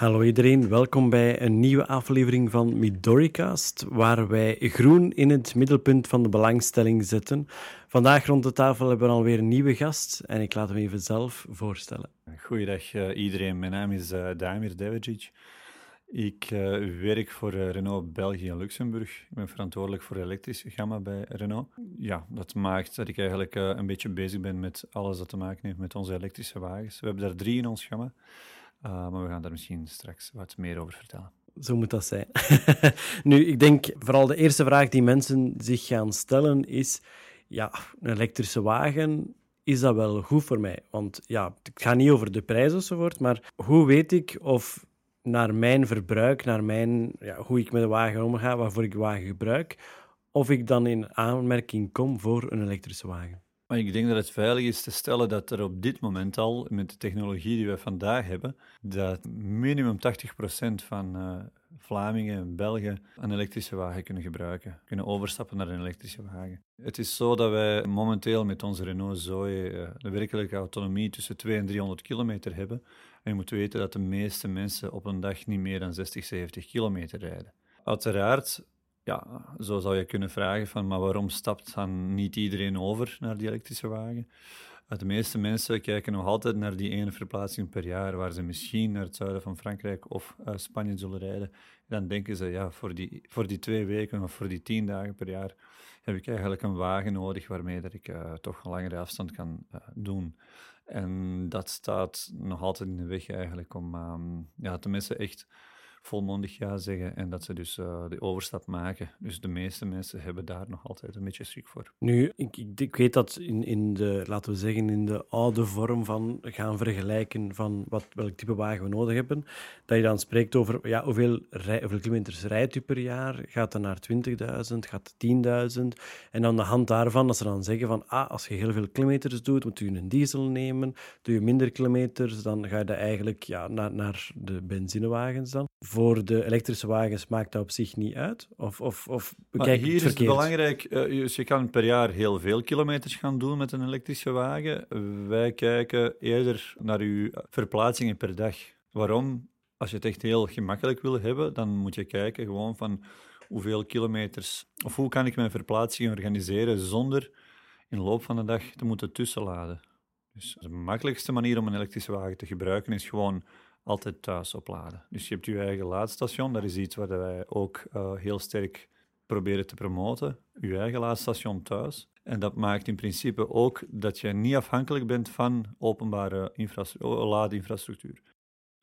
Hallo iedereen, welkom bij een nieuwe aflevering van Midoricast, waar wij groen in het middelpunt van de belangstelling zetten. Vandaag rond de tafel hebben we alweer een nieuwe gast en ik laat hem even zelf voorstellen. Goeiedag uh, iedereen, mijn naam is uh, Damir. Ik uh, werk voor Renault België en Luxemburg. Ik ben verantwoordelijk voor elektrische gamma bij Renault. Ja, dat maakt dat ik eigenlijk een beetje bezig ben met alles dat te maken heeft met onze elektrische wagens. We hebben daar drie in ons gamma. Uh, maar we gaan daar misschien straks wat meer over vertellen. Zo moet dat zijn. nu, ik denk vooral de eerste vraag die mensen zich gaan stellen is: ja, een elektrische wagen, is dat wel goed voor mij? Want ja, het gaat niet over de prijs enzovoort, maar hoe weet ik of naar mijn verbruik, naar mijn, ja, hoe ik met de wagen omga, waarvoor ik de wagen gebruik, of ik dan in aanmerking kom voor een elektrische wagen? Maar ik denk dat het veilig is te stellen dat er op dit moment al, met de technologie die we vandaag hebben, dat minimum 80% van uh, Vlamingen en Belgen een elektrische wagen kunnen gebruiken, kunnen overstappen naar een elektrische wagen. Het is zo dat wij momenteel met onze Renault Zoe uh, de werkelijke autonomie tussen 200 en 300 kilometer hebben. En je moet weten dat de meeste mensen op een dag niet meer dan 60, 70 kilometer rijden. Uiteraard ja, zo zou je kunnen vragen van, maar waarom stapt dan niet iedereen over naar die elektrische wagen? Eh, de meeste mensen kijken nog altijd naar die ene verplaatsing per jaar, waar ze misschien naar het zuiden van Frankrijk of uh, Spanje zullen rijden. Dan denken ze, ja, voor die, voor die twee weken of voor die tien dagen per jaar heb ik eigenlijk een wagen nodig waarmee dat ik uh, toch een langere afstand kan doen. En dat staat nog altijd in de weg eigenlijk om um, ja, de mensen echt volmondig ja zeggen en dat ze dus uh, de overstap maken. Dus de meeste mensen hebben daar nog altijd een beetje schrik voor. Nu, ik, ik, weet dat in, in de, laten we zeggen, in de oude vorm van gaan vergelijken van wat, welk type wagen we nodig hebben, dat je dan spreekt over ja, hoeveel, kilometers rijdt u per jaar? Gaat dat naar 20.000? Gaat het 10.000? En aan de hand daarvan, dat ze dan zeggen van ah, als je heel veel kilometers doet, moet je een diesel nemen. Doe je minder kilometers, dan ga je eigenlijk ja, naar, naar de benzinewagens dan voor de elektrische wagens maakt dat op zich niet uit? Of, of, of bekijk hier is het belangrijk, uh, dus je kan per jaar heel veel kilometers gaan doen met een elektrische wagen. Wij kijken eerder naar uw verplaatsingen per dag. Waarom? Als je het echt heel gemakkelijk wil hebben, dan moet je kijken gewoon van hoeveel kilometers, of hoe kan ik mijn verplaatsingen organiseren zonder in de loop van de dag te moeten tussenladen. Dus de makkelijkste manier om een elektrische wagen te gebruiken is gewoon altijd thuis opladen. Dus je hebt je eigen laadstation. Dat is iets wat wij ook uh, heel sterk proberen te promoten. Je eigen laadstation thuis. En dat maakt in principe ook dat je niet afhankelijk bent van openbare laadinfrastructuur.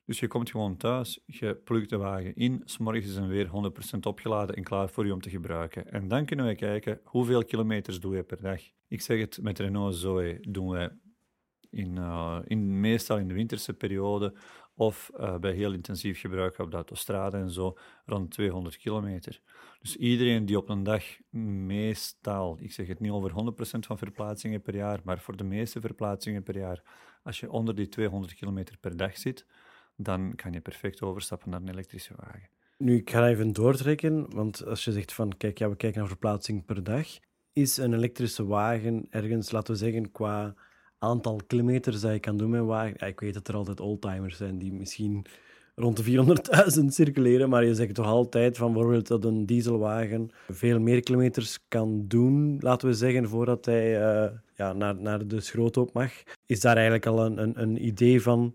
Dus je komt gewoon thuis, je plukt de wagen in, s'morgens is hem weer 100% opgeladen en klaar voor je om te gebruiken. En dan kunnen we kijken hoeveel kilometers doe je per dag. Ik zeg het, met Renault Zoe doen wij in, uh, in, meestal in de winterse periode of uh, bij heel intensief gebruik op de autostrade en zo rond 200 kilometer. Dus iedereen die op een dag meestal, ik zeg het niet over 100% van verplaatsingen per jaar, maar voor de meeste verplaatsingen per jaar, als je onder die 200 kilometer per dag zit, dan kan je perfect overstappen naar een elektrische wagen. Nu, ik ga even doortrekken, want als je zegt van, kijk, ja, we kijken naar verplaatsing per dag, is een elektrische wagen ergens, laten we zeggen, qua aantal kilometers dat je kan doen met wagen. Ik weet dat er altijd oldtimers zijn die misschien rond de 400.000 circuleren, maar je zegt toch altijd van bijvoorbeeld dat een dieselwagen veel meer kilometers kan doen, laten we zeggen, voordat hij uh, ja, naar, naar de schroothoop mag. Is daar eigenlijk al een, een, een idee van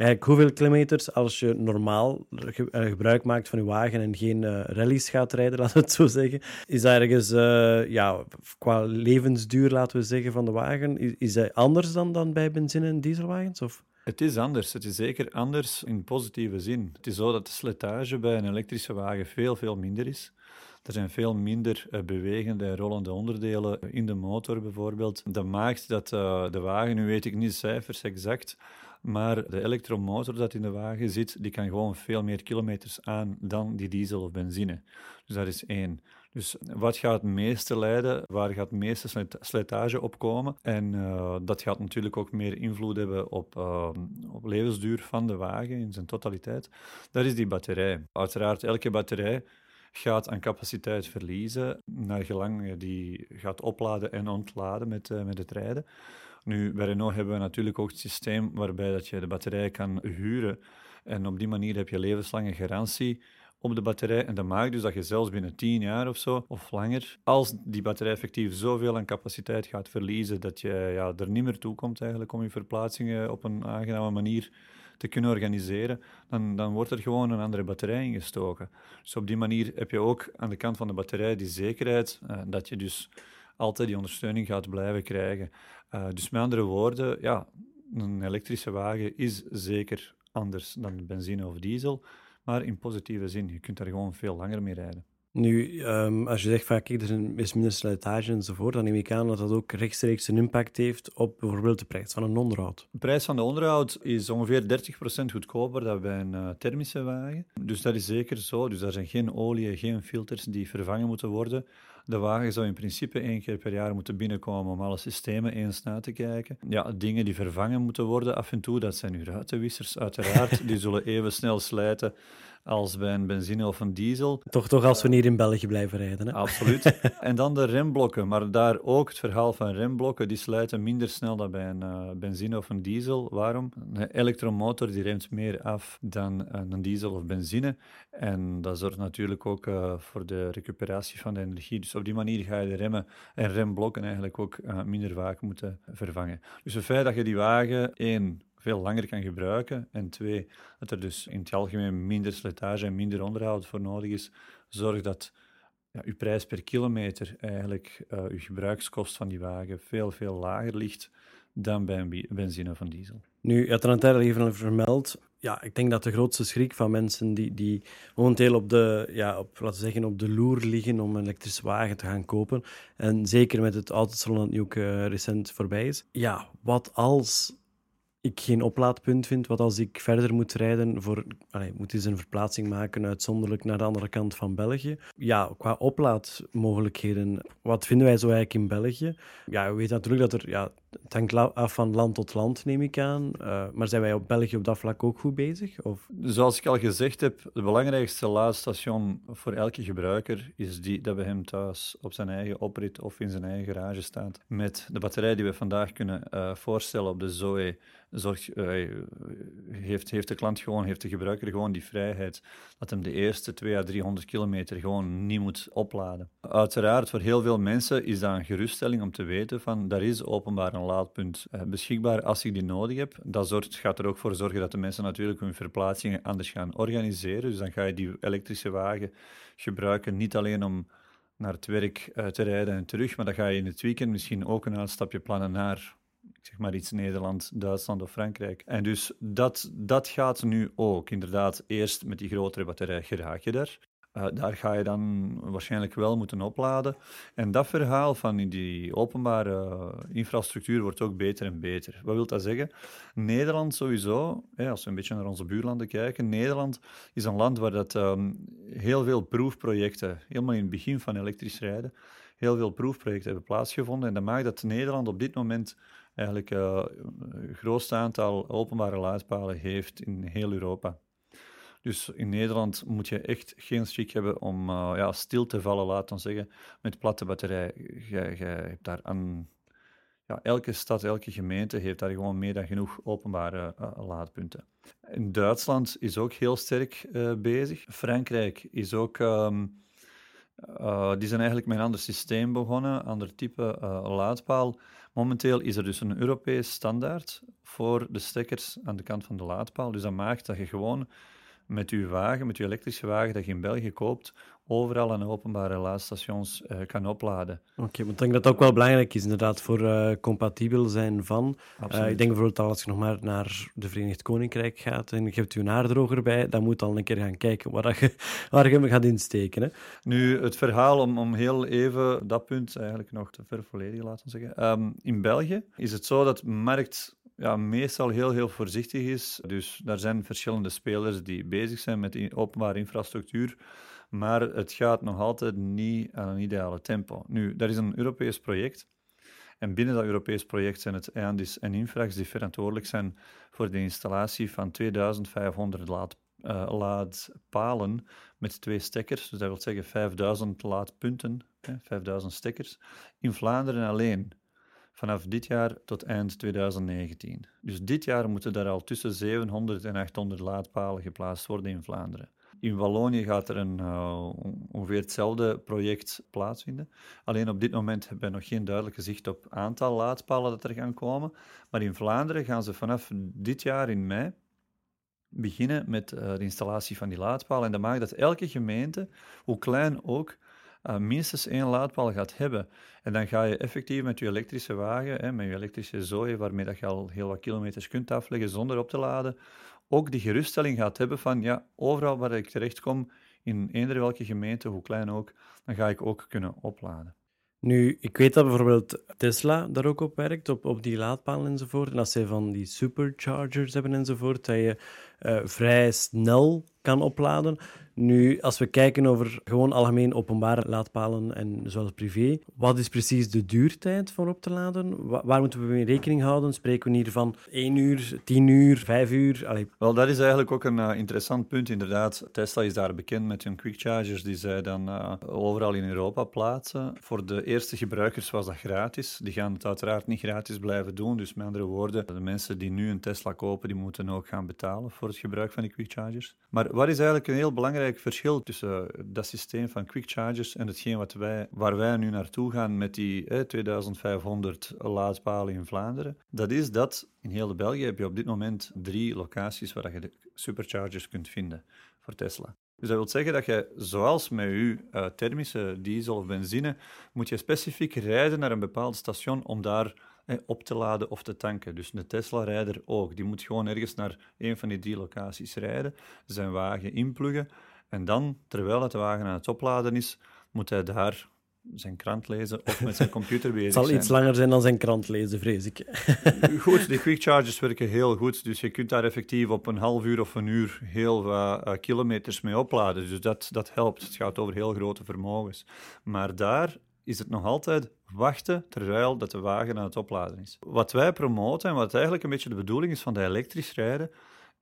Eigenlijk hoeveel kilometers als je normaal eh, gebruik maakt van je wagen en geen uh, rallies gaat rijden, laten we het zo zeggen. Is dat ergens, uh, ja, qua levensduur, laten we zeggen, van de wagen, is, is dat anders dan, dan bij benzine- en dieselwagens? Of? Het is anders. Het is zeker anders in positieve zin. Het is zo dat de slijtage bij een elektrische wagen veel, veel minder is. Er zijn veel minder bewegende en rollende onderdelen in de motor bijvoorbeeld. Dat maakt dat de wagen, nu weet ik niet de cijfers exact, maar de elektromotor dat in de wagen zit, die kan gewoon veel meer kilometers aan dan die diesel of benzine. Dus dat is één. Dus wat gaat het meeste leiden? Waar gaat het meeste slijtage op komen? En uh, dat gaat natuurlijk ook meer invloed hebben op, uh, op levensduur van de wagen in zijn totaliteit. Dat is die batterij. Uiteraard, elke batterij gaat aan capaciteit verliezen naar gelang die gaat opladen en ontladen met, uh, met het rijden. Nu, bij Renault hebben we natuurlijk ook het systeem waarbij dat je de batterij kan huren En op die manier heb je levenslange garantie op de batterij. En dat maakt dus dat je zelfs binnen 10 jaar of zo, of langer, als die batterij effectief zoveel aan capaciteit gaat verliezen dat je ja, er niet meer toe komt eigenlijk om je verplaatsingen op een aangename manier te kunnen organiseren, dan, dan wordt er gewoon een andere batterij ingestoken. Dus op die manier heb je ook aan de kant van de batterij die zekerheid uh, dat je dus altijd die ondersteuning gaat blijven krijgen. Uh, dus met andere woorden, ja, een elektrische wagen is zeker anders dan benzine of diesel, maar in positieve zin. Je kunt daar gewoon veel langer mee rijden. Nu, um, als je zegt van kijk, er is minder slijtage enzovoort, dan neem ik aan dat dat ook rechtstreeks een impact heeft op bijvoorbeeld de prijs van een onderhoud. De prijs van de onderhoud is ongeveer 30% goedkoper dan bij een uh, thermische wagen. Dus dat is zeker zo. Dus daar zijn geen olie, geen filters die vervangen moeten worden. De wagen zou in principe één keer per jaar moeten binnenkomen om alle systemen eens na te kijken. Ja, dingen die vervangen moeten worden af en toe, dat zijn uw ruitenwissers uiteraard. die zullen even snel slijten als bij een benzine of een diesel. Toch, toch als we hier in België blijven rijden. Hè? Absoluut. en dan de remblokken, maar daar ook het verhaal van remblokken, die sluiten minder snel dan bij een uh, benzine of een diesel. Waarom? Een elektromotor die remt meer af dan een diesel of benzine. En dat zorgt natuurlijk ook uh, voor de recuperatie van de energie. Dus op die manier ga je de remmen en remblokken eigenlijk ook uh, minder vaak moeten vervangen. Dus het feit dat je die wagen één veel langer kan gebruiken. En twee, dat er dus in het algemeen minder slijtage en minder onderhoud voor nodig is, zorgt dat ja, uw prijs per kilometer eigenlijk, uh, uw gebruikskost van die wagen veel, veel lager ligt dan bij een benzine of diesel. Nu, je had er tijd even vermeld. Ja, ik denk dat de grootste schrik van mensen die, die momenteel op de, ja, op, laten zeggen, op de loer liggen om een elektrische wagen te gaan kopen, en zeker met het autosalon dat nu uh, recent voorbij is, ja, wat als ik geen oplaadpunt vind. Wat als ik verder moet rijden voor... Allez, moet eens een verplaatsing maken uitzonderlijk naar de andere kant van België. Ja, qua oplaadmogelijkheden, wat vinden wij zo eigenlijk in België? Ja, we weten natuurlijk dat er... Ja, het hangt af van land tot land, neem ik aan. Uh, maar zijn wij op België op dat vlak ook goed bezig? Of? Zoals ik al gezegd heb, het belangrijkste laadstation voor elke gebruiker is die dat bij hem thuis op zijn eigen oprit of in zijn eigen garage staat. Met de batterij die we vandaag kunnen uh, voorstellen op de Zoe zorgt, uh, heeft, heeft de klant gewoon, heeft de gebruiker gewoon die vrijheid dat hem de eerste 2 à 300 kilometer gewoon niet moet opladen. Uiteraard, voor heel veel mensen is dat een geruststelling om te weten van, daar is openbaar een laadpunt uh, beschikbaar als ik die nodig heb. Dat zorgt, gaat er ook voor zorgen dat de mensen natuurlijk hun verplaatsingen anders gaan organiseren. Dus dan ga je die elektrische wagen gebruiken niet alleen om naar het werk uh, te rijden en terug, maar dan ga je in het weekend misschien ook een uitstapje plannen naar ik zeg maar iets Nederland, Duitsland of Frankrijk. En dus dat, dat gaat nu ook. Inderdaad, eerst met die grotere batterij geraak je daar. Uh, daar ga je dan waarschijnlijk wel moeten opladen. En dat verhaal van die openbare infrastructuur wordt ook beter en beter. Wat wil dat zeggen? Nederland sowieso, als we een beetje naar onze buurlanden kijken, Nederland is een land waar dat, um, heel veel proefprojecten, helemaal in het begin van elektrisch rijden, heel veel proefprojecten hebben plaatsgevonden. En dat maakt dat Nederland op dit moment eigenlijk uh, een groot aantal openbare laadpalen heeft in heel Europa. Dus in Nederland moet je echt geen schrik hebben om uh, ja, stil te vallen, laten zeggen, met platte batterij. Je, hebt daar aan, ja, elke stad, elke gemeente heeft daar gewoon meer dan genoeg openbare uh, laadpunten. In Duitsland is ook heel sterk bezig. Frankrijk is ook... Um, die zijn eigenlijk met een ander systeem begonnen, ander type laadpaal. Momenteel is er dus een Europees standaard voor de stekkers aan de kant van de laadpaal. Dus dat maakt dat je gewoon met je wagen, met je elektrische wagen dat je in België koopt, overal aan openbare laadstations uh, kan opladen. Oké, okay, want ik denk dat dat ook wel belangrijk is, inderdaad, voor uh, compatibel zijn van. Uh, ik denk bijvoorbeeld als je nog maar naar de Verenigd Koninkrijk gaat en je hebt je naardroger bij, dan moet je al een keer gaan kijken waar, je, waar je hem gaat insteken. Hè. Nu, het verhaal om, om heel even dat punt eigenlijk nog te vervolledigen, laten we zeggen. Um, in België is het zo dat markt ja, meestal heel, heel voorzichtig is. Dus daar zijn verschillende spelers die bezig zijn met openbare infrastructuur. Maar het gaat nog altijd niet aan een ideale tempo. Nu, dat is een Europees project. En binnen dat Europees project zijn het EANDIS en Infrax die verantwoordelijk zijn voor de installatie van 2500 laad, uh, laadpalen met twee stekkers. Dus dat wil zeggen 5000 laadpunten, hè, 5000 stekkers, in Vlaanderen alleen. Vanaf dit jaar tot eind 2019. Dus dit jaar moeten er al tussen 700 en 800 laadpalen geplaatst worden in Vlaanderen. In Wallonië gaat er een uh, ongeveer hetzelfde project plaatsvinden. Alleen op dit moment hebben we nog geen duidelijk zicht op aantal laadpalen dat er gaan komen. Maar in Vlaanderen gaan ze vanaf dit jaar in mei beginnen met uh, de installatie van die laadpalen. En dat maakt dat elke gemeente, hoe klein ook, uh, minstens één laadpaal gaat hebben. En dan ga je effectief met je elektrische wagen, hè, met je elektrische zooi, waarmee dat je al heel wat kilometers kunt afleggen zonder op te laden, ook die geruststelling gaat hebben van ja, overal waar ik terechtkom, in eender welke gemeente, hoe klein ook, dan ga ik ook kunnen opladen. Nu, ik weet dat bijvoorbeeld Tesla daar ook op werkt, op, op die laadpalen enzovoort. En als zij van die superchargers hebben enzovoort, dat je uh, vrij snel kan opladen. Nu, als we kijken over gewoon algemeen openbare laadpalen en zoals privé, wat is precies de duurtijd voor op te laden? waar moeten we mee rekening houden? Spreken we hier van 1 uur, 10 uur, 5 uur? Wel, dat is eigenlijk ook een uh, interessant punt, inderdaad. Tesla is daar bekend met hun quick chargers die zij dan uh, overal in Europa plaatsen. Voor de eerste gebruikers was dat gratis. Die gaan het uiteraard niet gratis blijven doen. Dus met andere woorden, de mensen die nu een Tesla kopen, die moeten ook gaan betalen voor het gebruik van die quick chargers. Maar wat is eigenlijk een heel belangrijk verschil tussen dat systeem van quick chargers en hetgeen wat wij, waar wij nu naartoe gaan met die eh, 2500 laadpalen in Vlaanderen? Dat is dat in heel België heb je op dit moment drie locaties waar je de superchargers kunt vinden voor Tesla. Dus dat wil zeggen dat je, zoals met je uh, thermische diesel of benzine, moet je specifiek rijden naar een bepaald station om daar op te laden of te tanken. Dus de Tesla-rijder ook. Die moet gewoon ergens naar een van die drie locaties rijden, zijn wagen inpluggen en dan, terwijl het de wagen aan het opladen is, moet hij daar zijn krant lezen of met zijn computer bezig zijn. Het zal iets langer zijn dan zijn krant lezen, vrees ik. goed, die quick chargers werken heel goed. Dus je kunt daar effectief op een half uur of een uur heel wat uh, kilometers mee opladen. Dus dat, dat helpt. Het gaat over heel grote vermogens. Maar daar is het nog altijd wachten terwijl dat de wagen aan het opladen is. Wat wij promoten en wat eigenlijk een beetje de bedoeling is van de elektrisch rijden,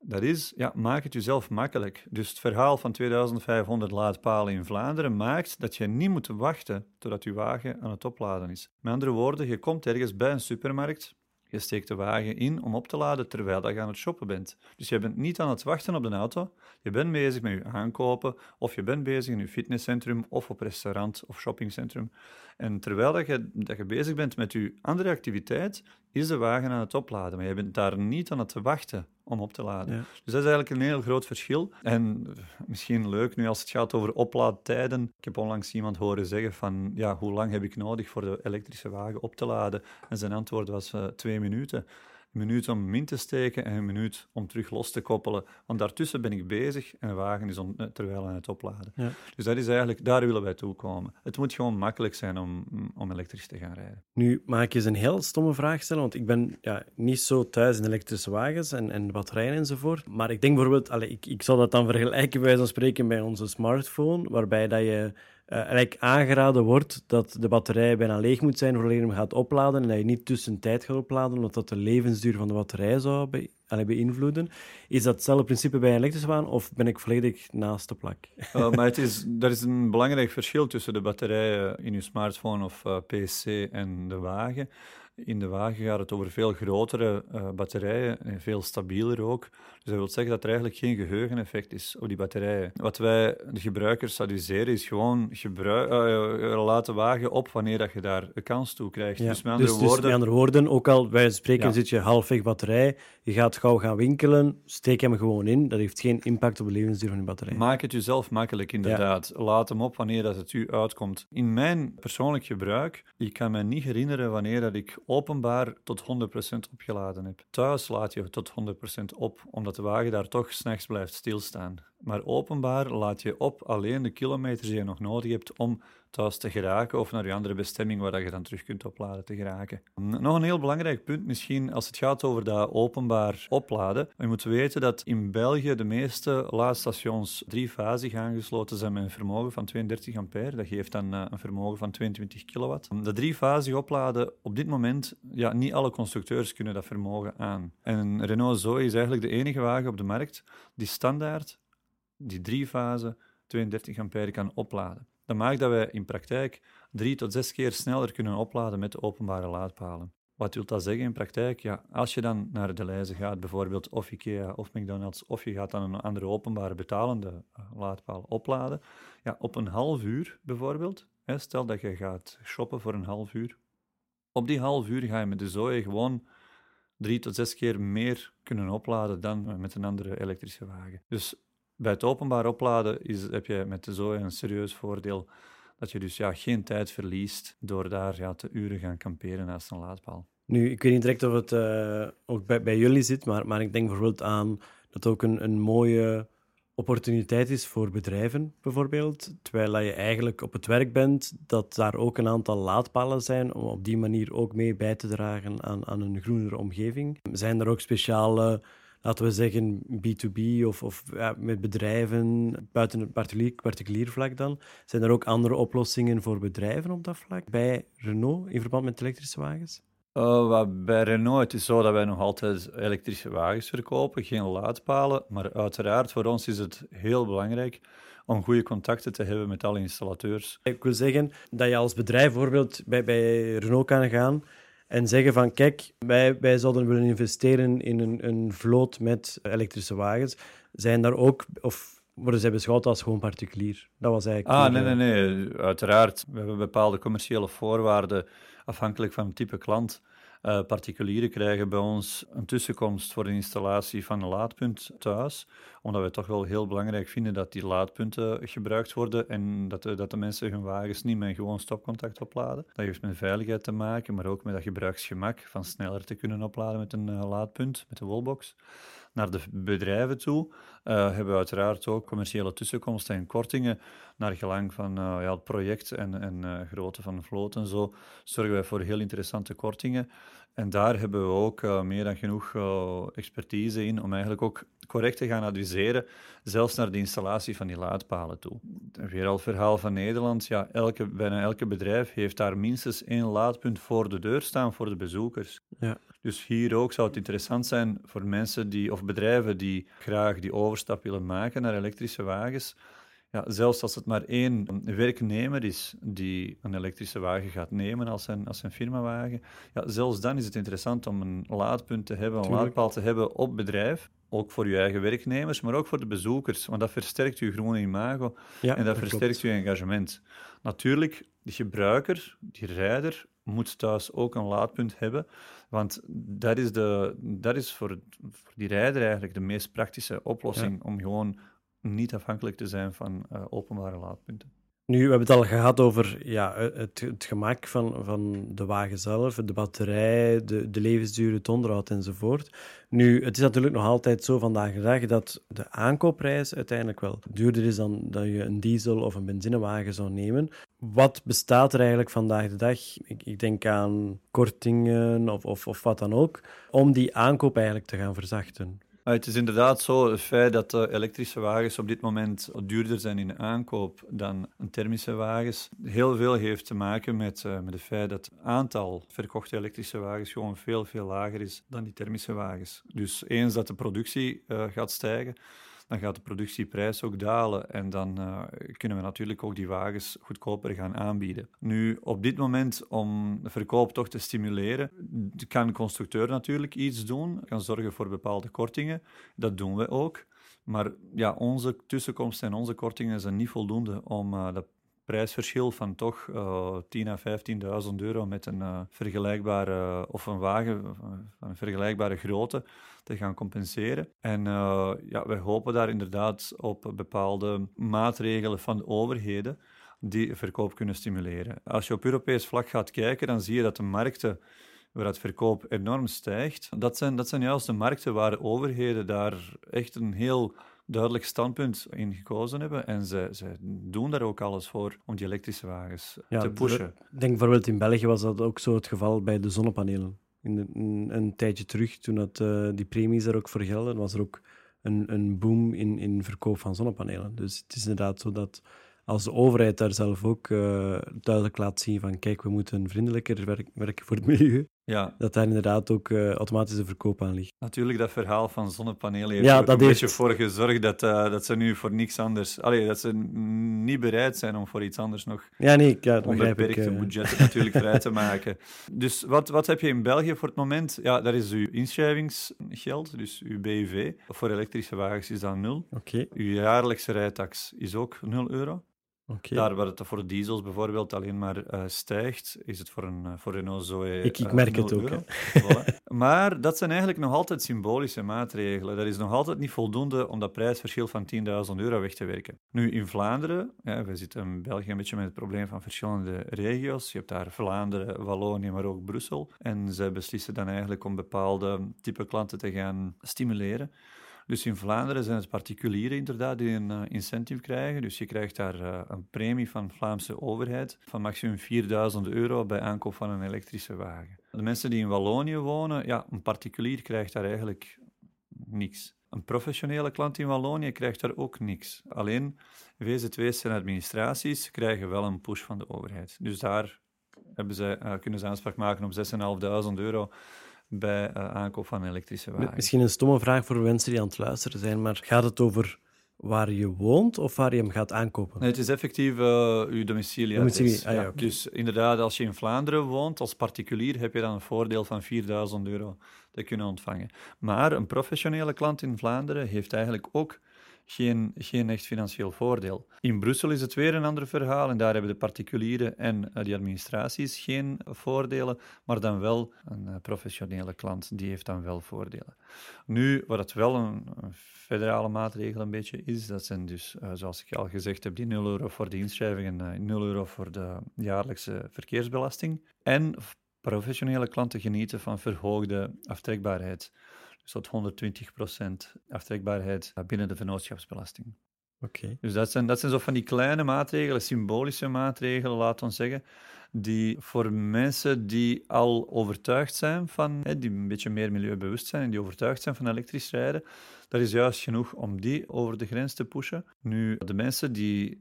dat is, ja, maak het jezelf makkelijk. Dus het verhaal van 2500 laadpalen in Vlaanderen maakt dat je niet moet wachten totdat je wagen aan het opladen is. Met andere woorden, je komt ergens bij een supermarkt, je steekt de wagen in om op te laden terwijl je aan het shoppen bent. Dus je bent niet aan het wachten op de auto, je bent bezig met je aankopen of je bent bezig in je fitnesscentrum of op restaurant of shoppingcentrum. En terwijl dat je, dat je bezig bent met je andere activiteit, is de wagen aan het opladen. Maar je bent daar niet aan het wachten om op te laden. Dus dat is eigenlijk een heel groot verschil. En misschien leuk nu als het gaat over oplaadtijden. Ik heb onlangs iemand horen zeggen van, ja, hoe lang heb ik nodig voor de elektrische wagen op te laden? En zijn antwoord was uh, twee minuten een minuut om min te steken en een minuut om terug los te koppelen. Want daartussen ben ik bezig en de wagen is on, terwijl aan het opladen. Ja. Dus dat is eigenlijk, daar willen wij toe komen. Het moet gewoon makkelijk zijn om, om elektrisch te gaan rijden. Nu mag ik eens een heel stomme vraag stellen, want ik ben ja, niet zo thuis in elektrische wagens en, en batterijen enzovoort. Maar ik denk bijvoorbeeld, allez, ik, ik zal dat dan vergelijken bij zo'n spreken bij onze smartphone, waarbij dat je eigenlijk aangeraden wordt dat de batterij bijna leeg moet zijn voordat je hem gaat opladen en dat je niet tussentijd gaat opladen, omdat dat de levensduur van de batterij zou be beïnvloeden. Is dat hetzelfde principe bij een elektrische waan of ben ik volledig naast de plak? Uh, maar het is, er is een belangrijk verschil tussen de batterijen in je smartphone of uh, PC en de wagen. In de wagen gaat het over veel grotere uh, batterijen en veel stabieler ook. Dus dat wil zeggen dat er eigenlijk geen geheugeneffect is op die batterijen. Wat wij de gebruikers adviseren is gewoon gebruik, uh, laat de wagen op wanneer dat je daar een kans toe krijgt. Ja. Dus, met andere, dus, woorden... dus met andere woorden, ook al bij spreken ja. zit je halfweg batterij, je gaat gauw gaan winkelen, steek hem gewoon in. Dat heeft geen impact op de levensduur van de batterij. Maak het jezelf makkelijk, inderdaad. Ja. Laat hem op wanneer dat het u uitkomt. In mijn persoonlijk gebruik, ik kan me niet herinneren wanneer dat ik openbaar tot 100% opgeladen heb. Thuis laat je tot 100% op, omdat de wagen daar toch s'nachts blijft stilstaan. Maar openbaar laat je op alleen de kilometers die je nog nodig hebt om thuis te geraken of naar je andere bestemming waar je dan terug kunt opladen te geraken. Nog een heel belangrijk punt misschien als het gaat over dat openbaar opladen. Je moet weten dat in België de meeste laadstations driefasig aangesloten zijn met een vermogen van 32 ampère. Dat geeft dan eh, een vermogen van 22 kilowatt. De driefasig opladen, op dit moment, ja, niet alle constructeurs kunnen dat vermogen aan. En Renault Zoe is eigenlijk de enige wagen op de markt die standaard die drie fase 32 ampère kan opladen. Dat maakt dat wij in praktijk drie tot zes keer sneller kunnen opladen met de openbare laadpalen. Wat wil dat zeggen in praktijk? Ja, als je dan naar de lijzen gaat, bijvoorbeeld of IKEA of McDonald's, of je gaat dan een andere openbare betalende uh, laadpaal opladen, ja, op een half uur bijvoorbeeld, hè, stel dat je gaat shoppen voor een half uur, op die half uur ga je met de Zoe gewoon drie tot zes keer meer kunnen opladen dan met een andere elektrische wagen. Dus bij het openbaar opladen is, heb je met de Zoe een serieus voordeel dat je dus ja, geen tijd verliest door daar ja, te uren gaan kamperen naast een laadpaal. Nu, ik weet niet direct of het uh, ook bij, bij jullie zit, maar, maar ik denk bijvoorbeeld aan dat ook een, een mooie opportuniteit is voor bedrijven, bijvoorbeeld. Terwijl je eigenlijk op het werk bent, dat daar ook een aantal laadpalen zijn om op die manier ook mee bij te dragen aan, aan een groenere omgeving. Zijn er ook speciale laten we zeggen, B2B of, of ja, met bedrijven buiten het particulier, particulier vlak dan. Zijn er ook andere oplossingen voor bedrijven op dat vlak bij Renault in verband met elektrische wagens? Uh, bij Renault het is zo dat wij nog altijd elektrische wagens verkopen, geen laadpalen. Maar uiteraard, voor ons is het heel belangrijk om goede contacten te hebben met alle installateurs. Ik wil zeggen dat je als bedrijf bijvoorbeeld bij, bij Renault kan gaan en zeggen van kijk, wij, wij zouden willen investeren in een, een vloot met elektrische wagens. Zijn daar ook, of worden zij beschouwd als gewoon particulier? Dat was eigenlijk... Ah, nee, nee, nee. Uiteraard. We hebben bepaalde commerciële voorwaarden afhankelijk van het type klant. Uh, particulieren krijgen bij ons een tussenkomst voor de installatie van een laadpunt thuis, omdat we toch wel heel belangrijk vinden dat die laadpunten gebruikt worden en dat de, dat de mensen hun wagens niet met gewoon stopcontact opladen. Dat heeft met veiligheid te maken, maar ook met dat gebruiksgemak van sneller te kunnen opladen met een uh, laadpunt, met de wallbox. Naar de bedrijven toe uh, hebben we uiteraard ook commerciële tussenkomsten en kortingen naar gelang van ja, het project en, en grootte van de vloot en zo. Zorgen wij voor heel interessante kortingen. En daar hebben we ook uh, meer dan genoeg uh, expertise in om eigenlijk ook correct te gaan adviseren, zelfs naar de installatie van die laadpalen toe. Weer al verhaal van Nederland, ja, elke, bijna elke bedrijf heeft daar minstens één laadpunt voor de deur staan voor de bezoekers. Ja. Dus hier ook zou het interessant zijn voor mensen die, of bedrijven die graag die overstap willen maken naar elektrische wagens, ja, zelfs als het maar één werknemer is die een elektrische wagen gaat nemen als zijn, als zijn firmawagen, ja, zelfs dan is het interessant om een laadpunt te hebben, een laadpaal te hebben op bedrijf. Ook voor je eigen werknemers, maar ook voor de bezoekers. Want dat versterkt je groene imago en dat, versterkt je engagement. Natuurlijk, de gebruiker, die rijder, moet thuis ook een laadpunt hebben. Want dat is, de, dat is voor, voor die rijder eigenlijk de meest praktische oplossing om gewoon niet afhankelijk te zijn van uh, openbare laadpunten. Nu, we hebben het al gehad over ja, het, het gemak van, van de wagen zelf, de batterij, de, de levensduur, het onderhoud enzovoort. Nu, het is natuurlijk nog altijd zo vandaag de dag dat de aankoopprijs uiteindelijk wel duurder is dan dat je een diesel- of een benzinewagen zou nemen. Wat bestaat er eigenlijk vandaag de dag? Ik, ik denk aan kortingen of, of, of wat dan ook, om die aankoop eigenlijk te gaan verzachten. Het is inderdaad zo, het feit dat elektrische wagens op dit moment duurder zijn in aankoop dan thermische wagens, heel veel heeft te maken met, uh, met het feit dat het aantal verkochte elektrische wagens gewoon veel, veel lager is dan die thermische wagens. Dus eens dat de productie uh, gaat stijgen, dan gaat de productieprijs ook dalen en dan uh, kunnen we natuurlijk ook die wagens goedkoper gaan aanbieden. Nu, op dit moment, om de verkoop toch te stimuleren, kan de constructeur natuurlijk iets doen, kan zorgen voor bepaalde kortingen. Dat doen we ook. Maar ja, onze tussenkomsten en onze kortingen zijn niet voldoende om uh, dat prijsverschil van toch uh, 10.000 à 15.000 euro met een uh, vergelijkbare, of een wagen van een vergelijkbare grootte te gaan compenseren. En uh, ja, wij hopen daar inderdaad op bepaalde maatregelen van de overheden die verkoop kunnen stimuleren. Als je op Europees vlak gaat kijken, dan zie je dat de markten waar het verkoop enorm stijgt, dat zijn, dat zijn juist de markten waar de overheden daar echt een heel duidelijk standpunt in gekozen hebben. En zij, zij doen daar ook alles voor om die elektrische wagens te pushen. Ik denk bijvoorbeeld in België was dat ook zo het geval bij de zonnepanelen. In een, een tijdje terug, toen dat, uh, die premies er ook voor gelden, was er ook een, een boom in, in verkoop van zonnepanelen. Dus het is inderdaad zo dat als de overheid daar zelf ook uh, duidelijk laat zien van kijk, we moeten vriendelijker werken voor het milieu, Ja. dat daar inderdaad ook uh, automatische verkoop aan ligt. Natuurlijk, dat verhaal van zonnepanelen heeft ja, er een heeft... beetje voor gezorgd dat, uh, dat ze nu voor niks anders... Allee, dat ze niet bereid zijn om voor iets anders nog ja, nee, ja, onbeperkte ik, uh... budgetten natuurlijk vrij te maken. Dus wat, wat heb je in België voor het moment? Ja, dat is uw inschrijvingsgeld, dus uw BUV. Voor elektrische wagens is dat nul. Okay. Uw jaarlijkse rijtax is ook 0 euro. Okay. Daar waar het voor diesels bijvoorbeeld alleen maar uh, stijgt, is het voor, een, uh, voor Renault Zoe. Ik, ik uh, merk het ook. voilà. Maar dat zijn eigenlijk nog altijd symbolische maatregelen. Dat is nog altijd niet voldoende om dat prijsverschil van 10.000 euro weg te werken. Nu in Vlaanderen, ja, we zitten in België een beetje met het probleem van verschillende regio's. Je hebt daar Vlaanderen, Wallonië, maar ook Brussel. En zij beslissen dan eigenlijk om bepaalde type klanten te gaan stimuleren. Dus in Vlaanderen zijn het particulieren inderdaad die een uh, incentive krijgen. Dus je krijgt daar uh, een premie van de Vlaamse overheid van maximum 4000 euro bij aankoop van een elektrische wagen. De mensen die in Wallonië wonen, ja, een particulier krijgt daar eigenlijk niks. Een professionele klant in Wallonië krijgt daar ook niks. Alleen VZW's en administraties krijgen wel een push van de overheid. Dus daar hebben uh, kunnen ze aanspraak maken op 6.500 euro bij uh, aankoop van een elektrische wagen. Misschien een stomme vraag voor mensen die aan het luisteren zijn, maar gaat het over waar je woont of waar je hem gaat aankopen? Nee, het is effectief uh, uw domicilie. domicilie. Ah, ja, ja. Dus inderdaad, als je in Vlaanderen woont, als particulier, heb je dan een voordeel van 4000 euro te kunnen ontvangen. Maar een professionele klant in Vlaanderen heeft eigenlijk ook geen, geen echt financieel voordeel. In Brussel is het weer een ander verhaal en daar hebben de particulieren en uh, die administraties geen voordelen, maar dan wel een uh, professionele klant, die heeft dan wel voordelen. Nu, wat het wel een, een federale maatregel een beetje is, dat zijn dus, uh, zoals ik al gezegd heb, die 0 euro voor de inschrijving en 0 euro voor de jaarlijkse verkeersbelasting. En professionele klanten genieten van verhoogde aftrekbaarheid tot 120% aftrekbaarheid binnen de vennootschapsbelasting. Oké. Dus dat zijn, dat zijn zo van die kleine maatregelen, symbolische maatregelen, laat ons zeggen, die voor mensen die al overtuigd zijn van, hè, die een beetje meer milieubewust zijn en die overtuigd zijn van elektrisch rijden, dat is juist genoeg om die over de grens te pushen. Nu, de mensen die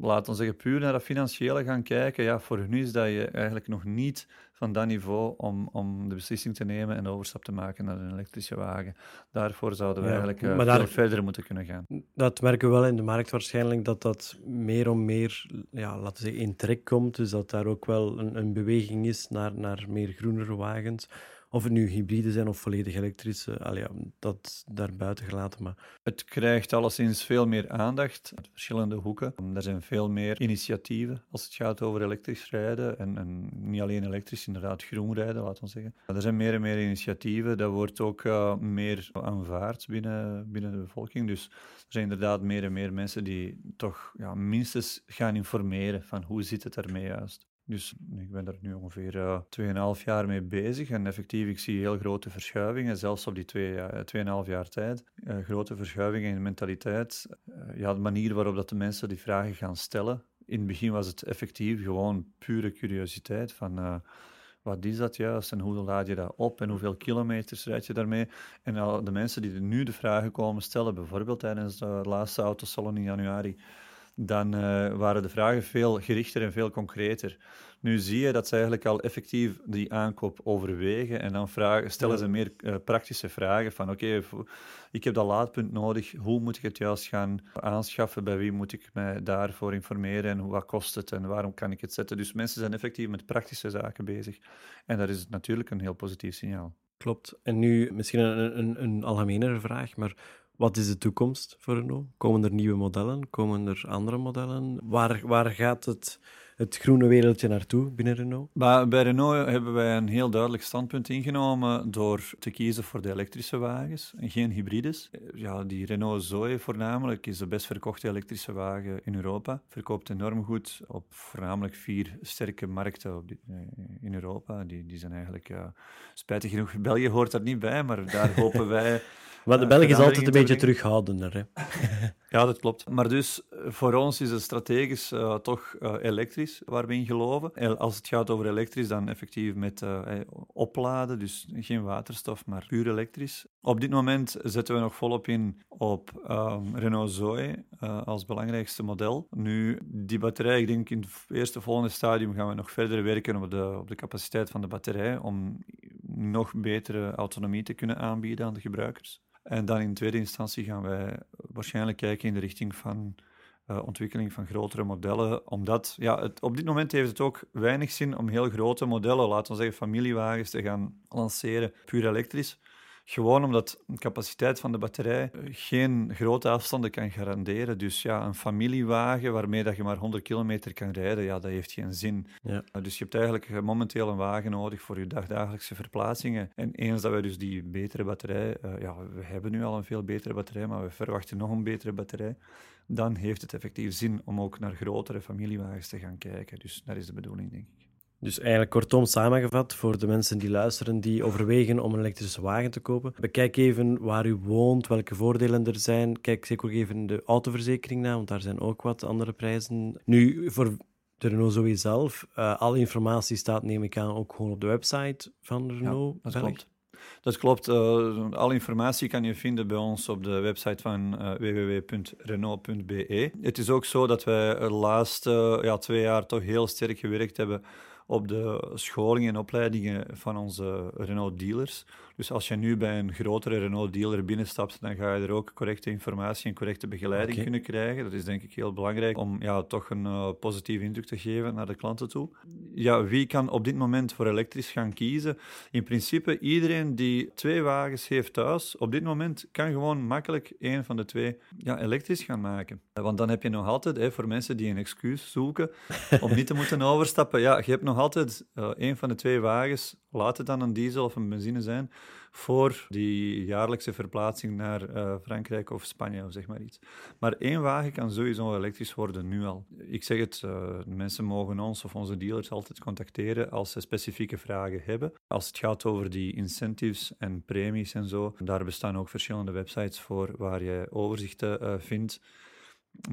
laten we zeggen, puur naar dat financiële gaan kijken, ja, voor hun is dat je eigenlijk nog niet van dat niveau om, om de beslissing te nemen en de overstap te maken naar een elektrische wagen. Daarvoor zouden we eigenlijk daar, veel verder moeten kunnen gaan. Dat merken we wel in de markt waarschijnlijk, dat dat meer om meer, ja, laten we zeggen, in trek komt. Dus dat daar ook wel een, een beweging is naar, naar meer groenere wagens. Of het nu hybride zijn of volledig elektrische, al ja, dat daar buiten gelaten. Maar... Het krijgt alleszins veel meer aandacht uit verschillende hoeken. Er zijn veel meer initiatieven als het gaat over elektrisch rijden. En, en niet alleen elektrisch, inderdaad groen rijden, laten we zeggen. Er zijn meer en meer initiatieven. Dat wordt ook uh, meer aanvaard binnen, binnen de bevolking. Dus er zijn inderdaad meer en meer mensen die toch ja, minstens gaan informeren van hoe zit het ermee juist. Dus ik ben er nu ongeveer uh, 2,5 jaar mee bezig en effectief, ik zie heel grote verschuivingen, zelfs op die 2,5 jaar, jaar tijd. Uh, grote verschuivingen in de mentaliteit. Ja, de manier waarop dat de mensen die vragen gaan stellen. In het begin was het effectief gewoon pure curiositeit van wat is dat juist en hoe laad je dat op en hoeveel kilometers rijd je daarmee. En al de mensen die nu de vragen komen stellen, bijvoorbeeld tijdens de laatste autosalon in januari, dan uh, waren de vragen veel gerichter en veel concreter. Nu zie je dat ze eigenlijk al effectief die aankoop overwegen en dan vragen, stellen ze meer uh, praktische vragen van oké, okay, ik heb dat laadpunt nodig, hoe moet ik het juist gaan aanschaffen, bij wie moet ik mij daarvoor informeren en wat kost het en waarom kan ik het zetten. Dus mensen zijn effectief met praktische zaken bezig en dat is natuurlijk een heel positief signaal. Klopt. En nu misschien een, een, een algemenere vraag, maar wat is de toekomst voor Renault? Komen er nieuwe modellen? Komen er andere modellen? Waar, waar gaat het, het groene wereldje naartoe binnen Renault? Bij, bij Renault hebben wij een heel duidelijk standpunt ingenomen door te kiezen voor de elektrische wagens en geen hybrides. Ja, die Renault Zoe voornamelijk is de best verkochte elektrische wagen in Europa. Verkoopt enorm goed op voornamelijk vier sterke markten op die, eh, in Europa. Die, die zijn eigenlijk, ja, spijtig genoeg, België hoort daar niet bij, maar daar hopen wij Maar de Belg is altijd een beetje terughoudender. Hè? Ja, dat klopt. Maar dus eh, voor ons is het strategisch eh, toch eh, elektrisch waar we in geloven. En als het gaat over elektrisch, dan effectief met opladen, dus geen waterstof, maar puur elektrisch. Op dit moment zetten we nog volop in op ehm, Renault Zoe als belangrijkste model. Nu, die batterij, ik denk in het eerste volgende stadium gaan we nog verder werken op de, op de capaciteit van de batterij om nog betere autonomie te kunnen aanbieden aan de gebruikers. En dan in tweede instantie gaan wij waarschijnlijk kijken in de richting van uh, ontwikkeling van grotere modellen. Omdat ja, het, op dit moment heeft het ook weinig zin om heel grote modellen, laten we zeggen familiewagens, te gaan lanceren puur elektrisch. Gewoon omdat de capaciteit van de batterij geen grote afstanden kan garanderen. Dus ja, een familiewagen waarmee dat je maar 100 kilometer kan rijden, ja, dat heeft geen zin. Ja. Dus je hebt eigenlijk momenteel een wagen nodig voor je dagdagelijkse verplaatsingen. En eens dat wij dus die betere batterij, uh, ja, we hebben nu al een veel betere batterij, maar we verwachten nog een betere batterij, dan heeft het effectief zin om ook naar grotere familiewagens te gaan kijken. Dus dat is de bedoeling, denk ik. Dus eigenlijk kortom samengevat, voor de mensen die luisteren, die overwegen om een elektrische wagen te kopen. Bekijk even waar u woont, welke voordelen er zijn. Kijk zeker ook even de autoverzekering na, want daar zijn ook wat andere prijzen. Nu, voor de Renault Zoe zelf, uh, alle informatie staat, neem ik aan, ook gewoon op de website van Renault. Ja, dat klopt. Dat klopt. Uh, alle informatie kan je vinden bij ons op de website van uh, www.renault.be. Het is ook zo dat wij de laatste ja, twee jaar toch heel sterk gewerkt hebben op de scholingen en opleidingen van onze Renault-dealers. Dus als je nu bij een grotere Renault-dealer binnenstapt, dan ga je er ook correcte informatie en correcte begeleiding okay. kunnen krijgen. Dat is denk ik heel belangrijk om ja, toch een uh, positieve indruk te geven naar de klanten toe. Ja, wie kan op dit moment voor elektrisch gaan kiezen? In principe, iedereen die twee wagens heeft thuis, op dit moment kan gewoon makkelijk één van de twee ja, elektrisch gaan maken. Want dan heb je nog altijd, hè, voor mensen die een excuus zoeken om niet te moeten overstappen, ja, je hebt nog altijd uh, één van de twee wagens, laat het dan een diesel of een benzine zijn, voor die jaarlijkse verplaatsing naar uh, Frankrijk of Spanje of zeg maar iets. Maar één wagen kan sowieso elektrisch worden nu al. Ik zeg het, uh, mensen mogen ons of onze dealers altijd contacteren als ze specifieke vragen hebben. Als het gaat over die incentives en premies en zo, daar bestaan ook verschillende websites voor waar je overzichten uh, vindt.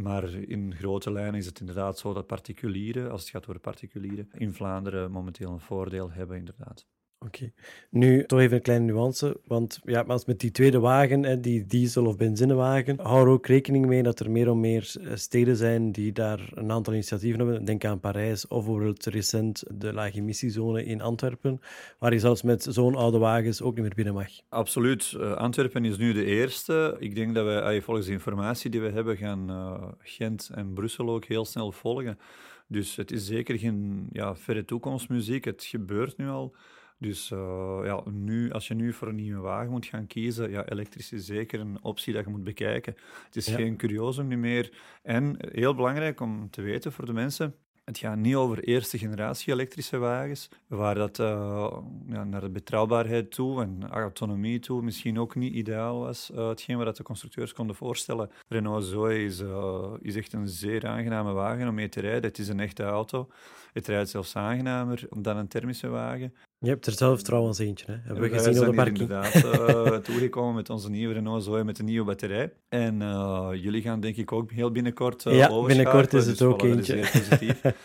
Maar in grote lijnen is het inderdaad zo dat particulieren, als het gaat over particulieren, in Vlaanderen momenteel een voordeel hebben, inderdaad. Oké. Nu, toch even een kleine nuance, want ja, als met die tweede wagen, hè, die diesel- of benzinewagen, hou er ook rekening mee dat er meer en meer steden zijn die daar een aantal initiatieven hebben. Denk aan Parijs of bijvoorbeeld recent de lage emissiezone in Antwerpen, waar je zelfs met zo'n oude wagens ook niet meer binnen mag. Absoluut. Uh, Antwerpen is nu de eerste. Ik denk dat wij, volgens de informatie die we hebben, gaan uh, Gent en Brussel ook heel snel volgen. Dus het is zeker geen ja, verre toekomstmuziek. Het gebeurt nu al. Dus uh, ja, nu, als je nu voor een nieuwe wagen moet gaan kiezen, ja, elektrisch is zeker een optie dat je moet bekijken. Het is ja. geen curiosum meer. En heel belangrijk om te weten voor de mensen, het gaat niet over eerste generatie elektrische wagens, waar dat uh, ja, naar de betrouwbaarheid toe en autonomie toe misschien ook niet ideaal was. Uh, hetgeen wat de constructeurs konden voorstellen. Renault Zoe is, uh, is echt een zeer aangename wagen om mee te rijden. Het is een echte auto. Het rijdt zelfs aangenamer dan een thermische wagen. Je hebt er zelf trouwens eentje, hè? Hebben we gezien op de parking. inderdaad uh, toegekomen met onze nieuwe Renault Zoe met een nieuwe batterij. En uh, jullie gaan denk ik ook heel binnenkort uh, Ja, binnenkort is het dus ook voilà, eentje. Dat is zeer positief.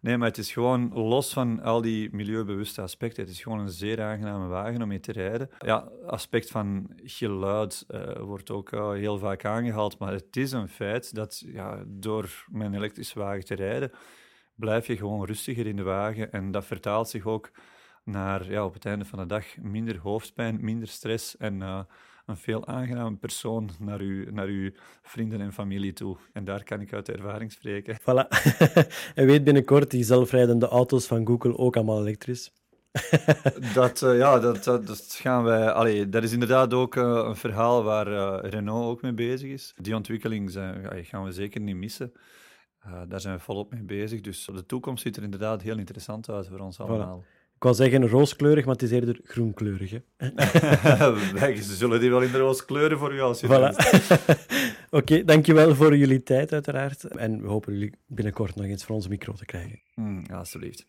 Nee, maar het is gewoon los van al die milieubewuste aspecten. Het is gewoon een zeer aangename wagen om mee te rijden. Ja, aspect van geluid uh, wordt ook uh, heel vaak aangehaald, maar het is een feit dat ja, door mijn elektrische wagen te rijden, blijf je gewoon rustiger in de wagen. En dat vertaalt zich ook naar ja, op het einde van de dag minder hoofdpijn, minder stress en uh, een veel aangename persoon naar uw, naar uw vrienden en familie toe. En daar kan ik uit ervaring spreken. Voilà. en weet binnenkort die zelfrijdende auto's van Google ook allemaal elektrisch. dat, uh, ja, dat, dat, dat, gaan wij. Allee, dat is inderdaad ook uh, een verhaal waar uh, Renault ook mee bezig is. Die ontwikkeling zijn, gaan we zeker niet missen. Daar zijn we volop mee bezig. Dus de toekomst ziet er inderdaad heel interessant uit voor ons allemaal. Voilà. Ik wou zeggen rooskleurig, maar het is eerder groenkleurig. Hè? Wij zullen die wel in de roos kleuren voor u als je voilà. Oké, okay, dankjewel voor jullie tijd uiteraard. En we hopen jullie binnenkort nog eens voor onze micro te krijgen. Mm, alsjeblieft.